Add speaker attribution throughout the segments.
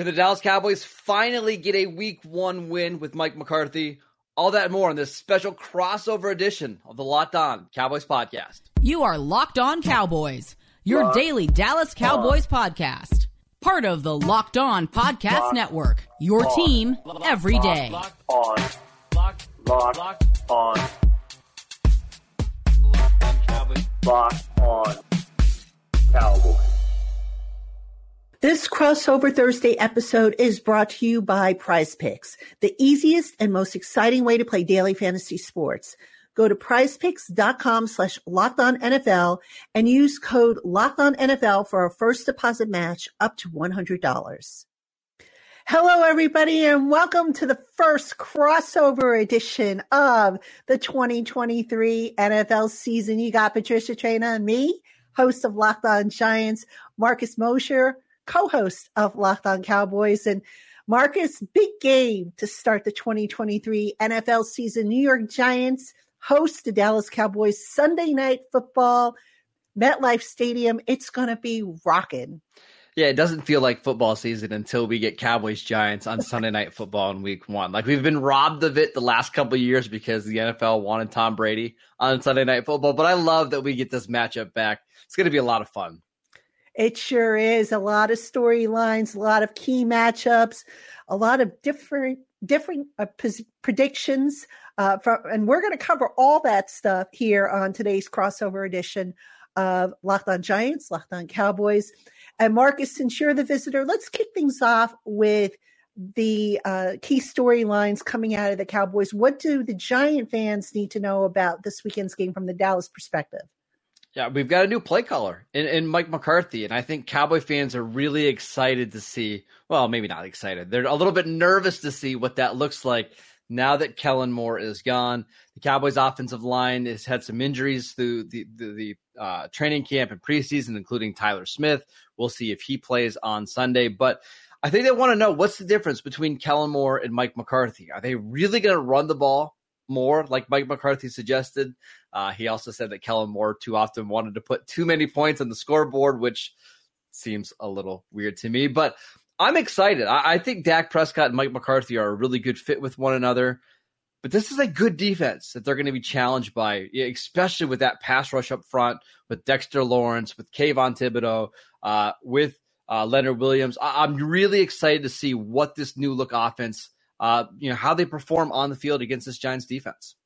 Speaker 1: Can the Dallas Cowboys finally get a week one win with Mike McCarthy? All that and more in this special crossover edition of the Locked On Cowboys podcast.
Speaker 2: You are Locked On Cowboys, your Locked daily Dallas Cowboys on. podcast. Part of the Locked On Podcast Locked Network. Your on. team every day. Locked on. Locked, Locked on.
Speaker 3: Locked on Cowboys. Locked on Cowboys.
Speaker 4: This crossover Thursday episode is brought to you by Prize Picks, the easiest and most exciting way to play daily fantasy sports. Go to prizepicks.com slash locked on NFL and use code locked on NFL for a first deposit match up to $100. Hello, everybody, and welcome to the first crossover edition of the 2023 NFL season. You got Patricia Traina and me, host of Locked On Giants, Marcus Mosher, co-host of Locked On Cowboys. And Marcus, big game to start the 2023 NFL season. New York Giants host the Dallas Cowboys Sunday night football, MetLife Stadium. It's going to be rocking.
Speaker 1: Yeah, it doesn't feel like football season until we get Cowboys Giants on Sunday night football in week one. Like we've been robbed of it the last couple years because the NFL wanted Tom Brady on Sunday night football. But I love that we get this matchup back. It's going to be a lot of fun.
Speaker 4: It sure is. A lot of storylines, a lot of key matchups, a lot of different different uh, p- predictions. Uh, from, and we're going to cover all that stuff here on today's crossover edition of Locked On Giants, Locked On Cowboys. And Marcus, since you're the visitor, let's kick things off with the uh, key storylines coming out of the Cowboys. What do the Giant fans need to know about this weekend's game from the Dallas perspective?
Speaker 1: Yeah, we've got a new play caller in, in Mike McCarthy, and I think Cowboy fans are really excited to see. Well, maybe not excited. They're a little bit nervous to see what that looks like now that Kellen Moore is gone. The Cowboys' offensive line has had some injuries through the the, the uh, training camp and preseason, including Tyler Smith. We'll see if he plays on Sunday, but. I think they want to know what's the difference between Kellen Moore and Mike McCarthy. Are they really going to run the ball more, like Mike McCarthy suggested. Uh, he also said that Kellen Moore too often wanted to put too many points on the scoreboard, which seems a little weird to me. But I'm excited. I, I think Dak Prescott and Mike McCarthy are a really good fit with one another. But this is a good defense that they're going to be challenged by, especially with that pass rush up front, with Dexter Lawrence, with Kayvon Thibodeaux, uh, with uh, Leonard Williams. I- am really excited to see what this new look offense uh, you know, how they perform on the field against this Giants defense.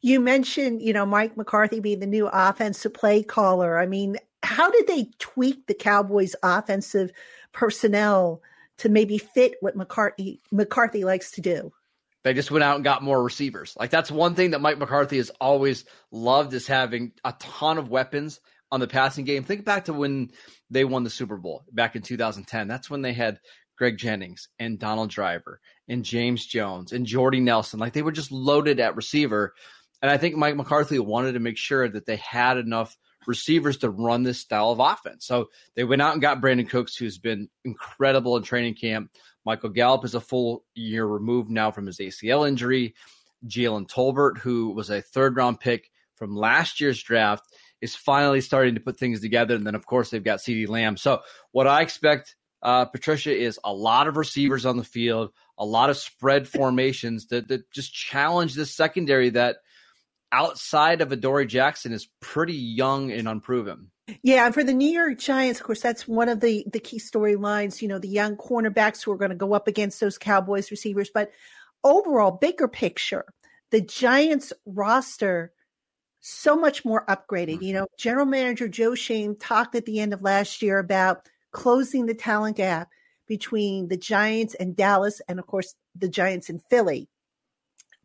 Speaker 4: You mentioned, you know, Mike McCarthy being the new offensive play caller. I mean, how did they tweak the Cowboys' offensive personnel to maybe fit what McCarthy McCarthy likes to do?
Speaker 1: They just went out and got more receivers. Like that's one thing that Mike McCarthy has always loved is having a ton of weapons on the passing game. Think back to when they won the Super Bowl back in 2010. That's when they had Greg Jennings and Donald Driver and James Jones and Jordy Nelson. Like they were just loaded at receiver. And I think Mike McCarthy wanted to make sure that they had enough receivers to run this style of offense. So they went out and got Brandin Cooks, who's been incredible in training camp. Michael Gallup is a full year removed now from his ACL injury. Jalen Tolbert, who was a third round pick from last year's draft, is finally starting to put things together. And then, of course, they've got CeeDee Lamb. So, what I expect uh, Patricia, is a lot of receivers on the field, a lot of spread formations that, that just challenge this secondary that outside of Adoree Jackson is pretty young and unproven.
Speaker 4: Yeah, and for the New York Giants, of course, that's one of the the key storylines. You know, the young cornerbacks who are going to go up against those Cowboys receivers. But overall, bigger picture, the Giants roster so much more upgraded. You know, General Manager Joe Schoen talked at the end of last year about closing the talent gap between the Giants and Dallas, and of course, the Giants and Philly.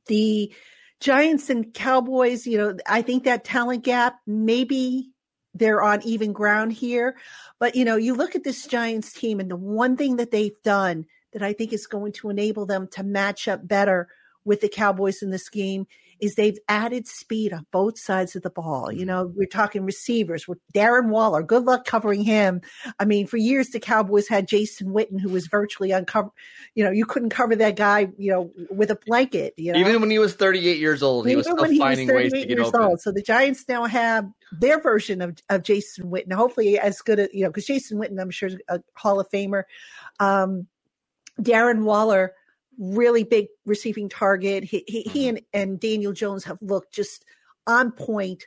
Speaker 4: The Giants and Cowboys, you know, I think that talent gap, maybe they're on even ground here. But, you know, you look at this Giants team, and the one thing that they've done that I think is going to enable them to match up better with the Cowboys in this game is they've added speed on both sides of the ball. You mm-hmm. know, we're talking receivers with Darren Waller. Good luck covering him. I mean, for years the Cowboys had Jason Witten, who was virtually uncovered. You know, you couldn't cover that guy. You know, with a blanket. You know?
Speaker 1: even when he was 38 years old, he Even was still finding ways to get open. Old.
Speaker 4: So the Giants now have their version of of Jason Witten. Hopefully, as good as you know, because Jason Witten, I'm sure, is a Hall of Famer. Um, Darren Waller, really big receiving target. He, he, he mm-hmm. and, and Daniel Jones have looked just on point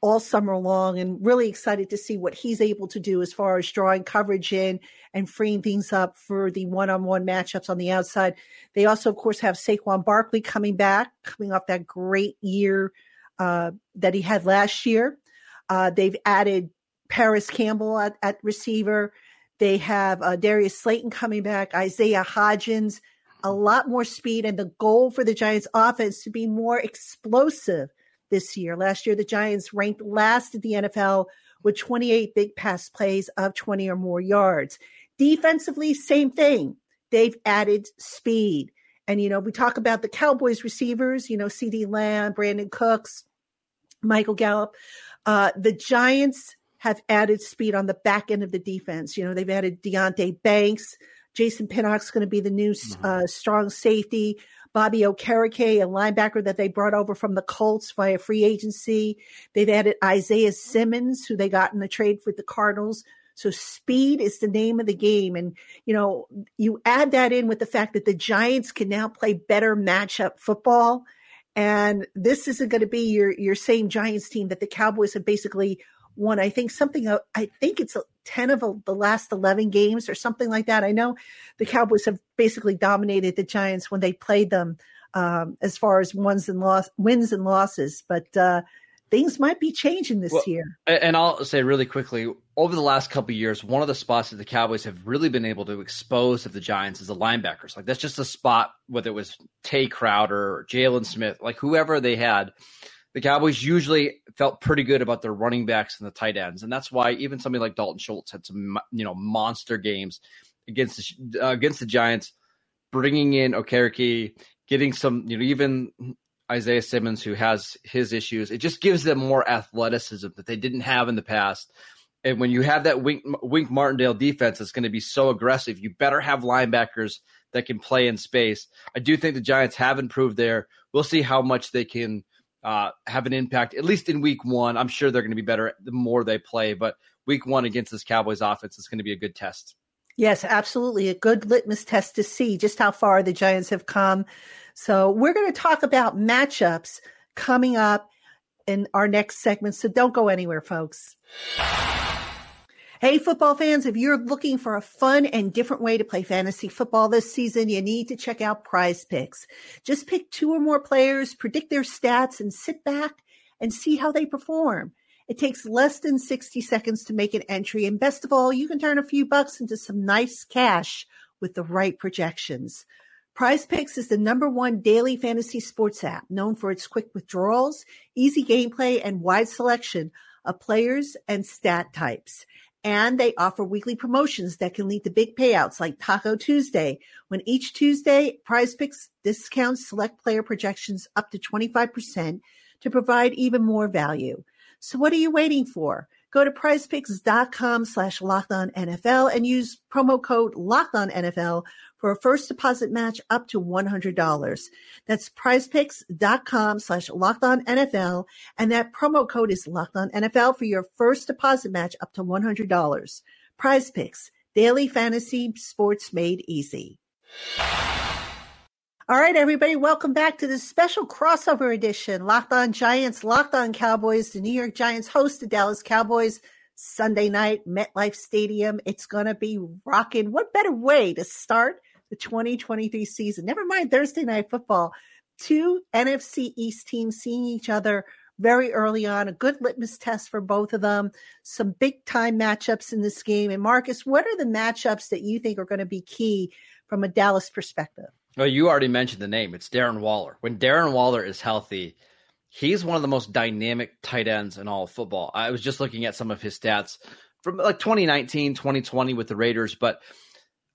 Speaker 4: all summer long and really excited to see what he's able to do as far as drawing coverage in and freeing things up for the one-on-one matchups on the outside. They also, of course, have Saquon Barkley coming back, coming off that great year uh, that he had last year. Uh, they've added Parris Campbell at, at receiver. They have uh, Darius Slayton coming back, Isaiah Hodgins, a lot more speed, and the goal for the Giants offense to be more explosive – this year. Last year, the Giants ranked last in the NFL with 28 big pass plays of 20 or more yards. Defensively, same thing. They've added speed. And, you know, we talk about the Cowboys receivers, you know, CeeDee Lamb, Brandin Cooks, Michael Gallup. Uh, the Giants have added speed on the back end of the defense. You know, they've added Deonte Banks. Jason Pinnock's going to be the new mm-hmm. uh, strong safety. Bobby Okereke, a linebacker that they brought over from the Colts via free agency. They've added Isaiah Simmons, who they got in the trade with the Cardinals. So speed is the name of the game. And, you know, you add that in with the fact that the Giants can now play better matchup football. And this isn't going to be your, your same Giants team that the Cowboys have basically won, I think something, uh, I think it's 10 of the last 11 games or something like that. I know the Cowboys have basically dominated the Giants when they played them um, as far as wins and loss, wins and losses, but uh, things might be changing this well, year.
Speaker 1: And I'll say really quickly, over the last couple years, one of the spots that the Cowboys have really been able to expose of the Giants is the linebackers. Like that's just a spot, whether it was Tae Crowder or Jaylon Smith, like whoever they had the Cowboys usually felt pretty good about their running backs and the tight ends, and that's why even somebody like Dalton Schultz had some you know monster games against the, uh, against the Giants, bringing in Okereke, getting some you know even Isaiah Simmons who has his issues. It just gives them more athleticism that they didn't have in the past. And when you have that Wink, Wink Martindale defense that's going to be so aggressive, you better have linebackers that can play in space. I do think the Giants have improved there. We'll see how much they can uh, have an impact, at least in week one. I'm sure they're going to be better the more they play, but week one against this Cowboys offense is going to be a good test.
Speaker 4: Yes, absolutely. A good litmus test to see just how far the Giants have come. So we're going to talk about matchups coming up in our next segment. So don't go anywhere, folks. Hey, football fans, if you're looking for a fun and different way to play fantasy football this season, you need to check out prize picks. Just pick two or more players, predict their stats, and sit back and see how they perform. It takes less than 60 seconds to make an entry. And best of all, you can turn a few bucks into some nice cash with the right projections. Prize Picks is the number one daily fantasy sports app known for its quick withdrawals, easy gameplay, and wide selection of players and stat types. And they offer weekly promotions that can lead to big payouts like Taco Tuesday, when each Tuesday, prize picks discounts select player projections up to 25% to provide even more value. So what are you waiting for? Go to prizepicks.com slash NFL and use promo code locked on NFL for a first deposit match up to $100. That's prizepicks.com slash NFL. And that promo code is locked on NFL for your first deposit match up to $100. Prize picks, daily fantasy sports made easy. All right, everybody, welcome back to this special crossover edition. Locked on Giants, Locked on Cowboys. The New York Giants host the Dallas Cowboys Sunday night, MetLife Stadium. It's going to be rocking. What better way to start the 2023 season. Never mind Thursday night football. Two NFC East teams seeing each other very early on, a good litmus test for both of them. Some big time matchups in this game. And Marcus, what are the matchups that you think are going to be key from a Dallas perspective?
Speaker 1: Well, you already mentioned the name. It's Darren Waller. When Darren Waller is healthy, he's one of the most dynamic tight ends in all of football. I was just looking at some of his stats from like 2019, 2020 with the Raiders, but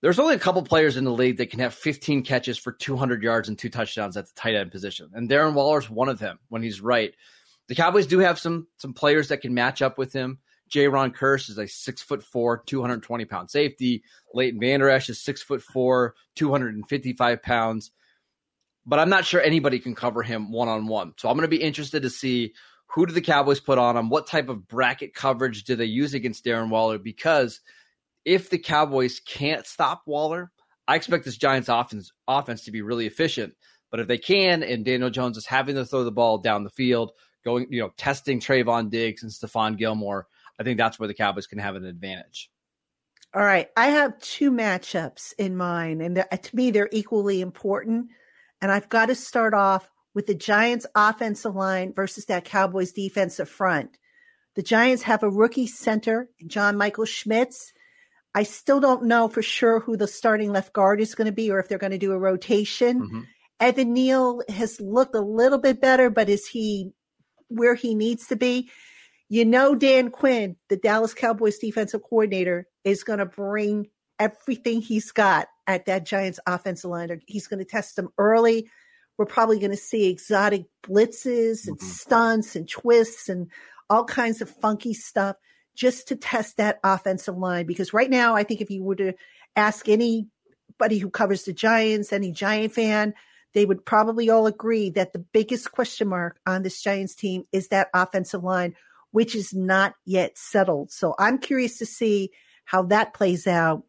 Speaker 1: there's only a couple players in the league that can have 15 catches for 200 yards and two touchdowns at the tight end position, and Darren Waller's one of them when he's right. The Cowboys do have some some players that can match up with him. Jayron Kearse is a six foot four, 220 pound safety. Leighton Vander Esch is six foot four, 255 pounds. But I'm not sure anybody can cover him one on one. So I'm going to be interested to see who do the Cowboys put on him? What type of bracket coverage do they use against Darren Waller? Because – if the Cowboys can't stop Waller, I expect this Giants offense offense to be really efficient. But if they can, and Daniel Jones is having to throw the ball down the field, going, you know, testing Trevon Diggs and Stephon Gilmore, I think that's where the Cowboys can have an advantage.
Speaker 4: All right. I have two matchups in mind, and to me, they're equally important. And I've got to start off with the Giants offensive line versus that Cowboys defensive front. The Giants have a rookie center, John Michael Schmitz. I still don't know for sure who the starting left guard is going to be or if they're going to do a rotation. Mm-hmm. Evan Neal has looked a little bit better, but is he where he needs to be? You know, Dan Quinn, the Dallas Cowboys defensive coordinator, is going to bring everything he's got at that Giants offensive line. He's going to test them early. We're probably going to see exotic blitzes and mm-hmm. stunts and twists and all kinds of funky stuff just to test that offensive line. Because right now, I think if you were to ask anybody who covers the Giants, any Giant fan, they would probably all agree that the biggest question mark on this Giants team is that offensive line, which is not yet settled. So I'm curious to see how that plays out.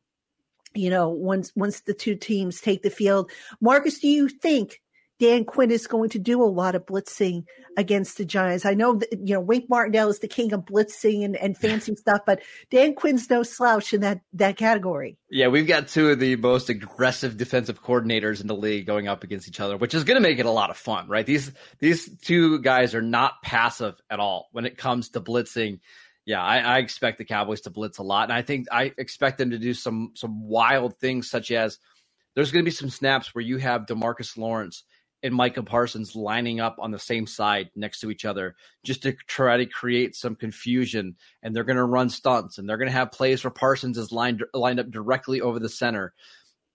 Speaker 4: You know, once once the two teams take the field, Marcus, do you think Dan Quinn is going to do a lot of blitzing against the Giants. I know that, you know, Wink Martindale is the king of blitzing and, and fancy stuff, but Dan Quinn's no slouch in that, that category.
Speaker 1: Yeah, we've got two of the most aggressive defensive coordinators in the league going up against each other, which is going to make it a lot of fun, right? These, these two guys are not passive at all when it comes to blitzing. Yeah, I, I expect the Cowboys to blitz a lot. And I think I expect them to do some, some wild things such as there's going to be some snaps where you have Demarcus Lawrence and Micah Parsons lining up on the same side next to each other just to try to create some confusion. And they're going to run stunts and they're going to have plays where Parsons is lined, lined up directly over the center.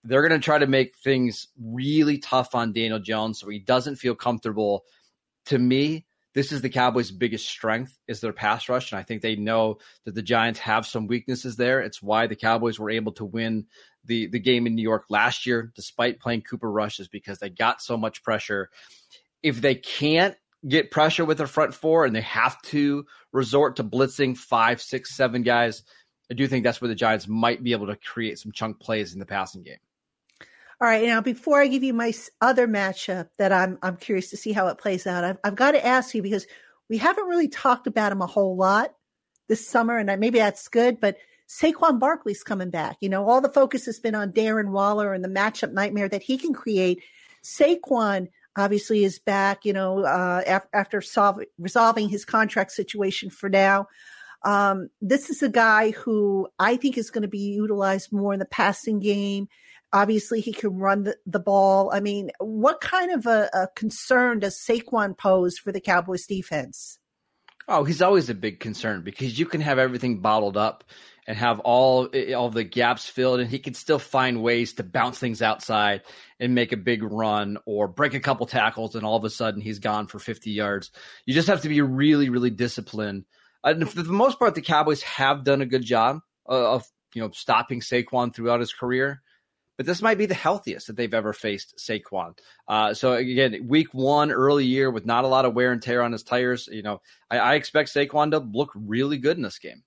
Speaker 1: They're going to try to make things really tough on Daniel Jones so he doesn't feel comfortable. To me, this is the Cowboys' biggest strength is their pass rush, and I think they know that the Giants have some weaknesses there. It's why the Cowboys were able to win the the game in New York last year, despite playing Cooper Rush, is because they got so much pressure. If they can't get pressure with their front four and they have to resort to blitzing five, six, seven guys, I do think that's where the Giants might be able to create some chunk plays in the passing game.
Speaker 4: All right, now before I give you my other matchup that I'm I'm curious to see how it plays out, I've, I've got to ask you because we haven't really talked about him a whole lot this summer, and maybe that's good. But Saquon Barkley's coming back. You know, all the focus has been on Darren Waller and the matchup nightmare that he can create. Saquon obviously is back. You know, uh, after, after solve, resolving his contract situation for now. Um, this is a guy who I think is going to be utilized more in the passing game. Obviously, he can run the, the ball. I mean, what kind of a, a concern does Saquon pose for the Cowboys defense?
Speaker 1: Oh, he's always a big concern because you can have everything bottled up and have all eh, all the gaps filled, and he can still find ways to bounce things outside and make a big run or break a couple tackles, and all of a sudden he's gone for 50 yards. You just have to be really, really disciplined. And for the most part, the Cowboys have done a good job uh, of you know stopping Saquon throughout his career but this might be the healthiest that they've ever faced Saquon. Uh, so again, week one, early year with not a lot of wear and tear on his tires. You know, I, I expect Saquon to look really good in this game.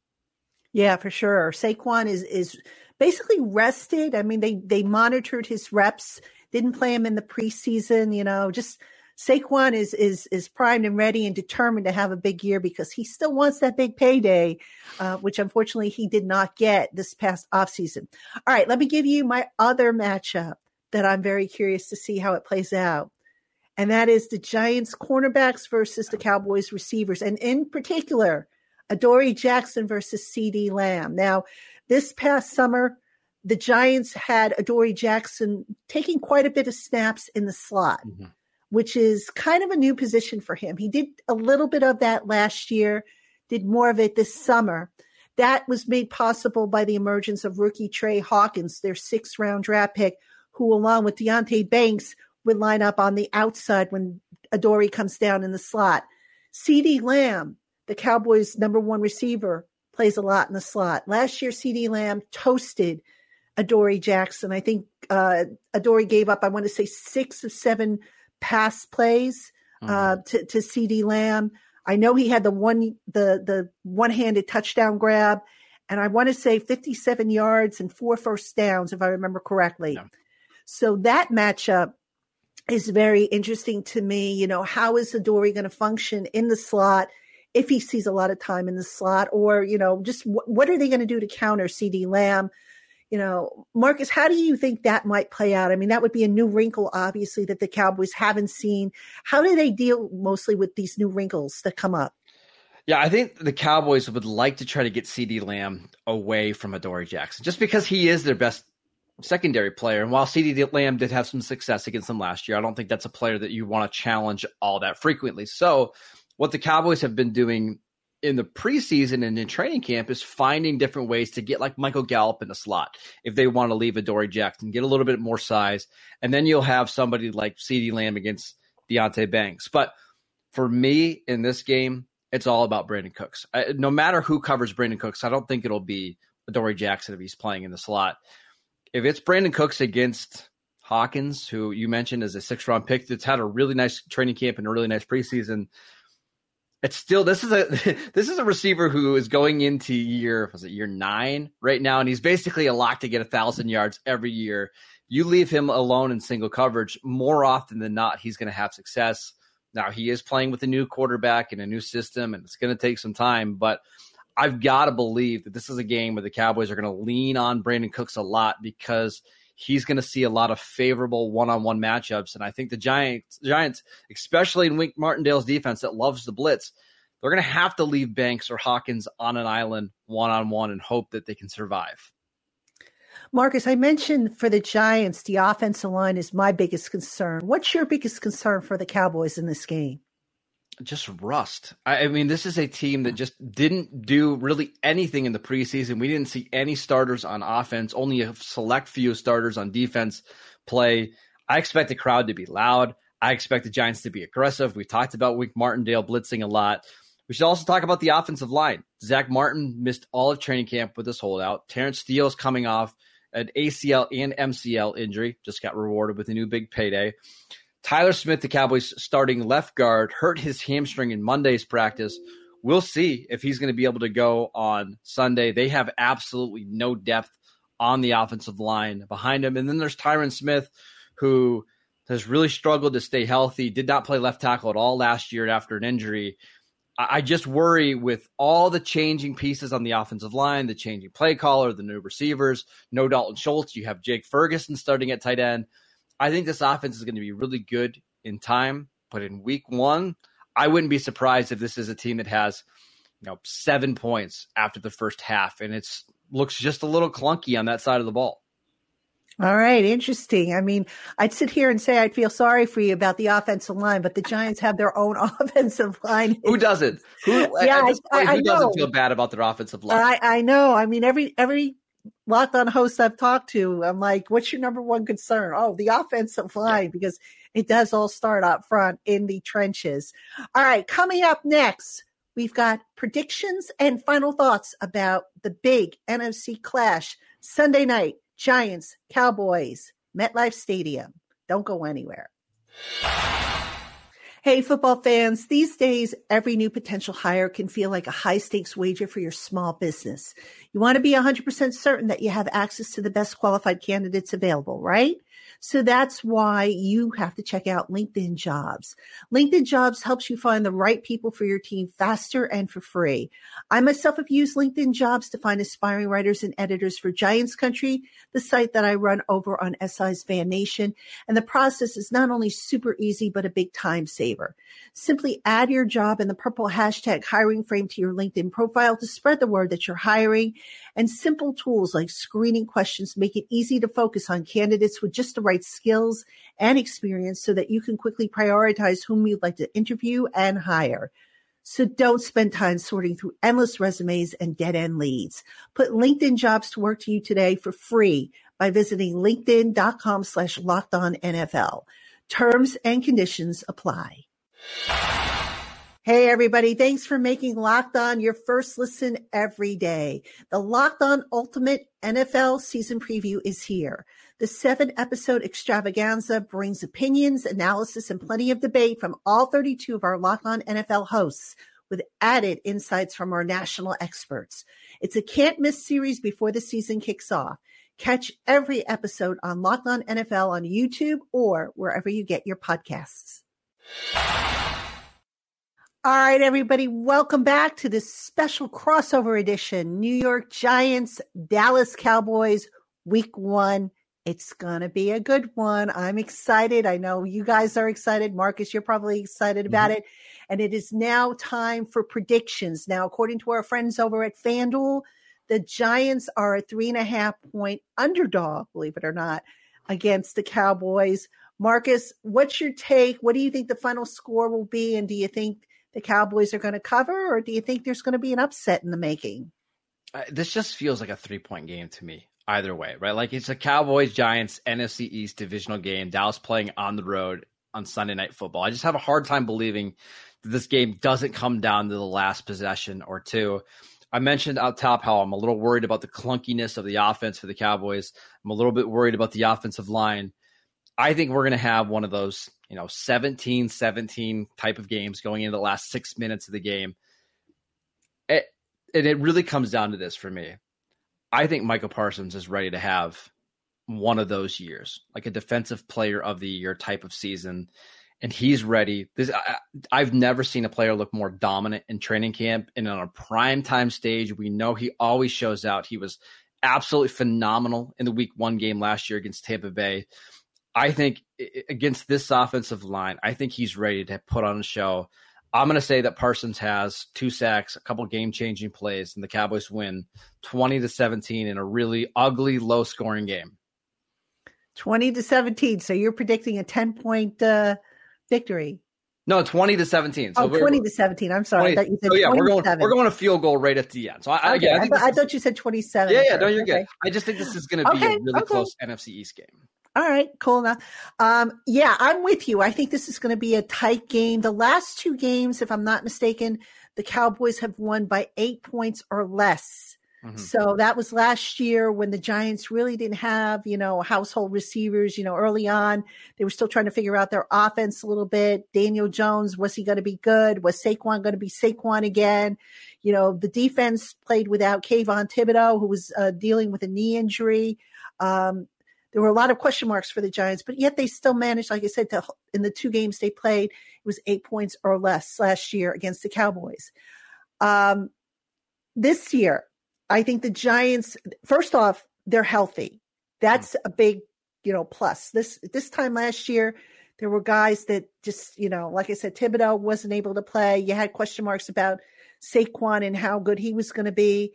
Speaker 4: Yeah, for sure. Saquon is is basically rested. I mean, they they monitored his reps, didn't play him in the preseason. You know, just Saquon is is is primed and ready and determined to have a big year because he still wants that big payday, uh, which unfortunately he did not get this past offseason. All right, let me give you my other matchup that I'm very curious to see how it plays out. And that is the Giants cornerbacks versus the Cowboys receivers. And in particular, Adoree Jackson versus CeeDee Lamb. Now, this past summer, the Giants had Adoree Jackson taking quite a bit of snaps in the slot. Mm-hmm which is kind of a new position for him. He did a little bit of that last year, did more of it this summer. That was made possible by the emergence of rookie Tre Hawkins, their sixth round draft pick, who, along with Deonte Banks, would line up on the outside when Adoree comes down in the slot. CeeDee Lamb, the Cowboys' number one receiver, plays a lot in the slot. Last year, CeeDee Lamb toasted Adoree Jackson. I think uh, Adoree gave up, I want to say, six of seven pass plays uh, mm-hmm. uh, to, to CeeDee Lamb. I know he had the one the the one handed touchdown grab, and I want to say 57 yards and four first downs, if I remember correctly. Yeah. So that matchup is very interesting to me. You know, how is Adoree' going to function in the slot if he sees a lot of time in the slot, or you know, just w- what are they going to do to counter CeeDee Lamb? You know, Marcus, how do you think that might play out? I mean, that would be a new wrinkle, obviously, that the Cowboys haven't seen. How do they deal mostly with these new wrinkles that come up?
Speaker 1: Yeah, I think the Cowboys would like to try to get CeeDee Lamb away from Adoree' Jackson, just because he is their best secondary player. And while CeeDee Lamb did have some success against them last year, I don't think that's a player that you want to challenge all that frequently. So, what the Cowboys have been doing in the preseason and in training camp is finding different ways to get like Michael Gallup in the slot if they want to leave Adoree' Jackson, get a little bit more size, and then you'll have somebody like CeeDee Lamb against Deonte Banks. But for me in this game, it's all about Brandin Cooks. I, no matter who covers Brandin Cooks, I don't think it'll be Adoree' Jackson if he's playing in the slot if it's Brandin Cooks against Hawkins, who you mentioned as a six round pick that's had a really nice training camp and a really nice preseason, it's still this is a this is a receiver who is going into year was it year nine right now, and he's basically a lock to get a thousand yards every year. You leave him alone in single coverage more often than not, he's going to have success. Now he is playing with a new quarterback and a new system, and it's going to take some time, but I've got to believe that this is a game where the Cowboys are going to lean on Brandin Cooks a lot because he's going to see a lot of favorable one-on-one matchups. And I think the Giants, Giants, especially in Wink Martindale's defense that loves the blitz, they're going to have to leave Banks or Hawkins on an island one-on-one and hope that they can survive.
Speaker 4: Marcus, I mentioned for the Giants, the offensive line is my biggest concern. What's your biggest concern for the Cowboys in this game?
Speaker 1: Just rust. I, I, mean, this is a team that just didn't do really anything in the preseason. We didn't see any starters on offense, only a select few starters on defense play. I expect the crowd to be loud. I expect the Giants to be aggressive. We talked about Wink Martindale blitzing a lot. We should also talk about the offensive line. Zack Martin missed all of training camp with this holdout. Terence Steele is coming off an ACL and MCL injury, just got rewarded with a new big payday. Tyler Smith, the Cowboys starting left guard, hurt his hamstring in Monday's practice. We'll see if he's going to be able to go on Sunday. They have absolutely no depth on the offensive line behind him. And then there's Tyron Smith, who has really struggled to stay healthy, did not play left tackle at all last year after an injury. I just worry with all the changing pieces on the offensive line, the changing play caller, the new receivers, no Dalton Schultz. You have Jake Ferguson starting at tight end. I think this offense is going to be really good in time, but in week one, I wouldn't be surprised if this is a team that has, you know, seven points after the first half, and it's looks just a little clunky on that side of the ball.
Speaker 4: All right, interesting. I mean, I'd sit here and say I'd feel sorry for you about the offensive line, but the Giants have their own offensive line.
Speaker 1: Who doesn't? Who, yeah, point, I, I, who doesn't feel bad about their offensive line?
Speaker 4: I, I know. I mean, every every locked on hosts I've talked to, I'm like, what's your number one concern? Oh, the offensive line, yeah. because it does all start up front in the trenches. All right, coming up next, we've got predictions and final thoughts about the big NFC clash Sunday night, Giants, Cowboys, MetLife Stadium. Don't go anywhere. Hey, football fans, these days, every new potential hire can feel like a high stakes wager for your small business. You want to be 100% certain that you have access to the best qualified candidates available, right? So that's why you have to check out LinkedIn Jobs. LinkedIn Jobs helps you find the right people for your team faster and for free. I myself have used LinkedIn Jobs to find aspiring writers and editors for Giants Country, the site that I run over on SI's Fan Nation. And the process is not only super easy, but a big time saver. Simply add your job and the purple hashtag hiring frame to your LinkedIn profile to spread the word that you're hiring. And simple tools like screening questions make it easy to focus on candidates with just the right skills and experience so that you can quickly prioritize whom you'd like to interview and hire. So don't spend time sorting through endless resumes and dead end leads. Put LinkedIn jobs to work to you today for free by visiting linkedin.com slash locked on NFL. Terms and conditions apply. Hey, everybody. Thanks for making Locked On your first listen every day. The Locked On Ultimate NFL season preview is here. The seven episode extravaganza brings opinions, analysis, and plenty of debate from all 32 of our Locked On NFL hosts with added insights from our national experts. It's a can't miss series before the season kicks off. Catch every episode on Locked On NFL on YouTube or wherever you get your podcasts. All right, everybody, welcome back to this special crossover edition New York Giants, Dallas Cowboys, week one. It's going to be a good one. I'm excited. I know you guys are excited. Marcus, you're probably excited about mm-hmm. it. And it is now time for predictions. Now, according to our friends over at FanDuel, the Giants are a three and a half point underdog, believe it or not, against the Cowboys. Marcus, what's your take? What do you think the final score will be? And do you think the Cowboys are going to cover, or do you think there's going to be an upset in the making?
Speaker 1: Uh, this just feels like a three point game to me, either way, right? Like it's a Cowboys Giants NFC East divisional game. Dallas playing on the road on Sunday Night Football. I just have a hard time believing that this game doesn't come down to the last possession or two. I mentioned out top how I'm a little worried about the clunkiness of the offense for the Cowboys. I'm a little bit worried about the offensive line. I think we're going to have one of those, you know, 17 17 type of games going into the last six minutes of the game. It, and it really comes down to this for me. I think Micah Parsons is ready to have one of those years, like a defensive player of the year type of season and he's ready. This I, have never seen a player look more dominant in training camp and on a prime time stage. We know he always shows out. He was absolutely phenomenal in the Week One game last year against Tampa Bay. I think against this offensive line, I think he's ready to put on a show. I'm going to say that Parsons has two sacks, a couple game changing plays, and the Cowboys win 20 to 17 in a really ugly, low scoring game.
Speaker 4: 20 to 17. So you're predicting a 10 point uh, victory.
Speaker 1: No, 20 to 17.
Speaker 4: So oh, 20 to 17. I'm sorry. 20, I thought you said
Speaker 1: oh, yeah, we're going, we're going a field goal right at the end. So I,
Speaker 4: okay.
Speaker 1: I,
Speaker 4: I, th- I thought you said 27.
Speaker 1: Yeah, yeah, no, you're okay. good. I just think this is going to be okay. a really okay. close NFC East game.
Speaker 4: All right, cool enough. Um, yeah, I'm with you. I think this is going to be a tight game. The last two games, if I'm not mistaken, the Cowboys have won by eight points or less. Mm-hmm. So that was last year when the Giants really didn't have, you know, household receivers, you know, early on. They were still trying to figure out their offense a little bit. Daniel Jones, was he going to be good? Was Saquon going to be Saquon again? You know, the defense played without Kayvon Thibodeaux, who was uh, dealing with a knee injury. Um, there were a lot of question marks for the Giants, but yet they still managed, like I said, to in the two games they played, it was eight points or less last year against the Cowboys. Um, this year, I think the Giants, first off, they're healthy. That's a big, you know, plus. This this time last year, there were guys that just, you know, like I said, Thibodeaux wasn't able to play. You had question marks about Saquon and how good he was going to be.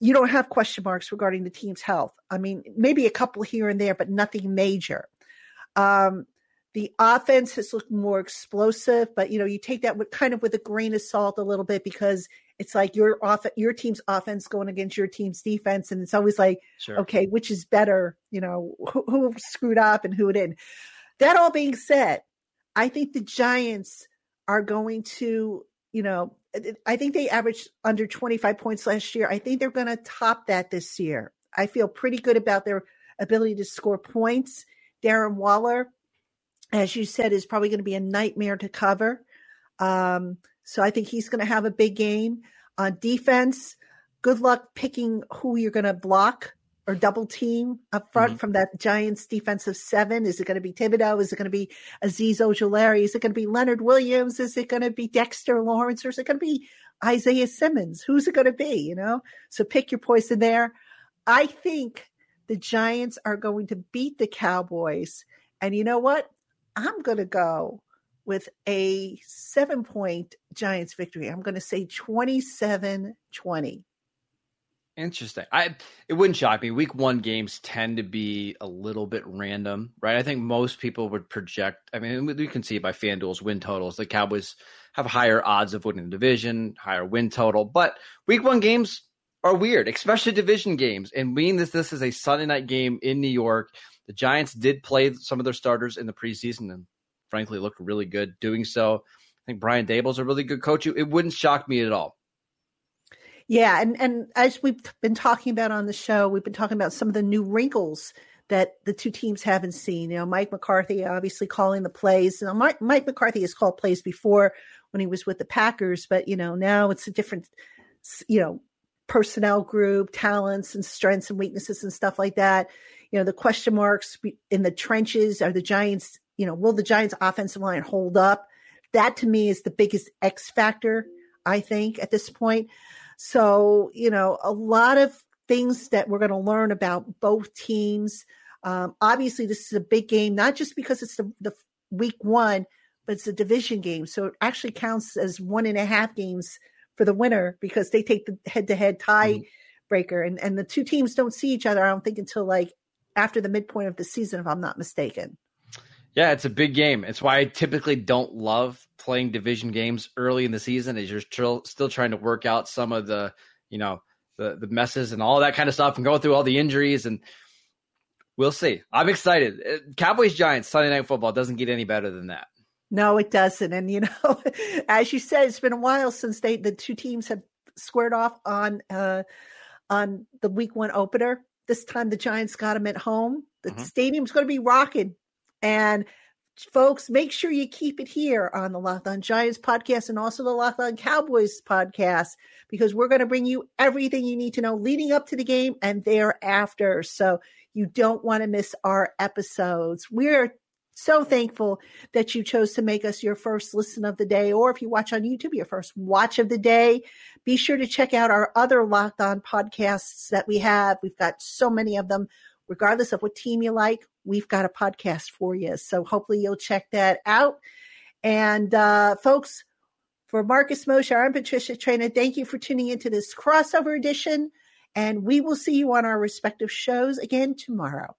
Speaker 4: You don't have question marks regarding the team's health. I mean, maybe a couple here and there, but nothing major. Um, the offense has looked more explosive, but you know, you take that with kind of with a grain of salt a little bit because it's like your off your team's offense going against your team's defense, and it's always like, sure. okay, which is better? You know, who, who screwed up and who didn't. That all being said, I think the Giants are going to, you know, I think they averaged under 25 points last year. I think they're going to top that this year. I feel pretty good about their ability to score points. Darren Waller, as you said, is probably going to be a nightmare to cover. Um, so I think he's going to have a big game. On defense, good luck picking who you're going to block or double team up front mm-hmm. from that Giants defensive seven. Is it going to be Thibodeaux? Is it going to be Azeez Ojulari? Is it going to be Leonard Williams? Is it going to be Dexter Lawrence? Or is it going to be Isaiah Simmons? Who's it going to be? You know, so pick your poison there. I think the Giants are going to beat the Cowboys. And you know what? I'm going to go with a seven point Giants victory. I'm going to say 27 20.
Speaker 1: Interesting. I it wouldn't shock me. Week one games tend to be a little bit random, right? I think most people would project. I mean, we can see by FanDuel's win totals, the Cowboys have higher odds of winning the division, higher win total. But week one games are weird, especially division games. And being this this is a Sunday night game in New York, the Giants did play some of their starters in the preseason and frankly looked really good doing so. I think Brian Daboll's a really good coach. It wouldn't shock me at all.
Speaker 4: Yeah, and and as we've been talking about on the show, we've been talking about some of the new wrinkles that the two teams haven't seen. You know, Mike McCarthy obviously calling the plays. Know, Mike, Mike McCarthy has called plays before when he was with the Packers, but you know now it's a different, you know, personnel group, talents and strengths and weaknesses and stuff like that. You know, the question marks in the trenches are the Giants, you know, will the Giants offensive line hold up? That to me is the biggest X factor, I think, at this point. So, you know, a lot of things that we're going to learn about both teams. Um, obviously, this is a big game, not just because it's the, the week one, but it's a division game. So it actually counts as one and a half games for the winner because they take the head to head tie mm-hmm. breaker. And, and the two teams don't see each other, I don't think, until like after the midpoint of the season, if I'm not mistaken.
Speaker 1: Yeah, it's a big game. It's why I typically don't love playing division games early in the season as you're still still trying to work out some of the, you know, the the messes and all that kind of stuff and going through all the injuries and we'll see. I'm excited. Uh, Cowboys Giants Sunday night football doesn't get any better than that.
Speaker 4: No, it doesn't. And you know, as you said, it's been a while since they the two teams have squared off on uh on the week one opener. This time the Giants got them at home. The mm-hmm. stadium's going to be rocking. And folks, make sure you keep it here on the Locked On Giants podcast and also the Locked On Cowboys podcast because we're going to bring you everything you need to know leading up to the game and thereafter. So you don't want to miss our episodes. We're so thankful that you chose to make us your first listen of the day, or if you watch on YouTube, your first watch of the day. Be sure to check out our other Locked On podcasts that we have. We've got so many of them. Regardless of what team you like, we've got a podcast for you. So hopefully you'll check that out. And uh, folks, for Marcus Mosher, I'm Patricia Traina. Thank you for tuning into this crossover edition. And we will see you on our respective shows again tomorrow.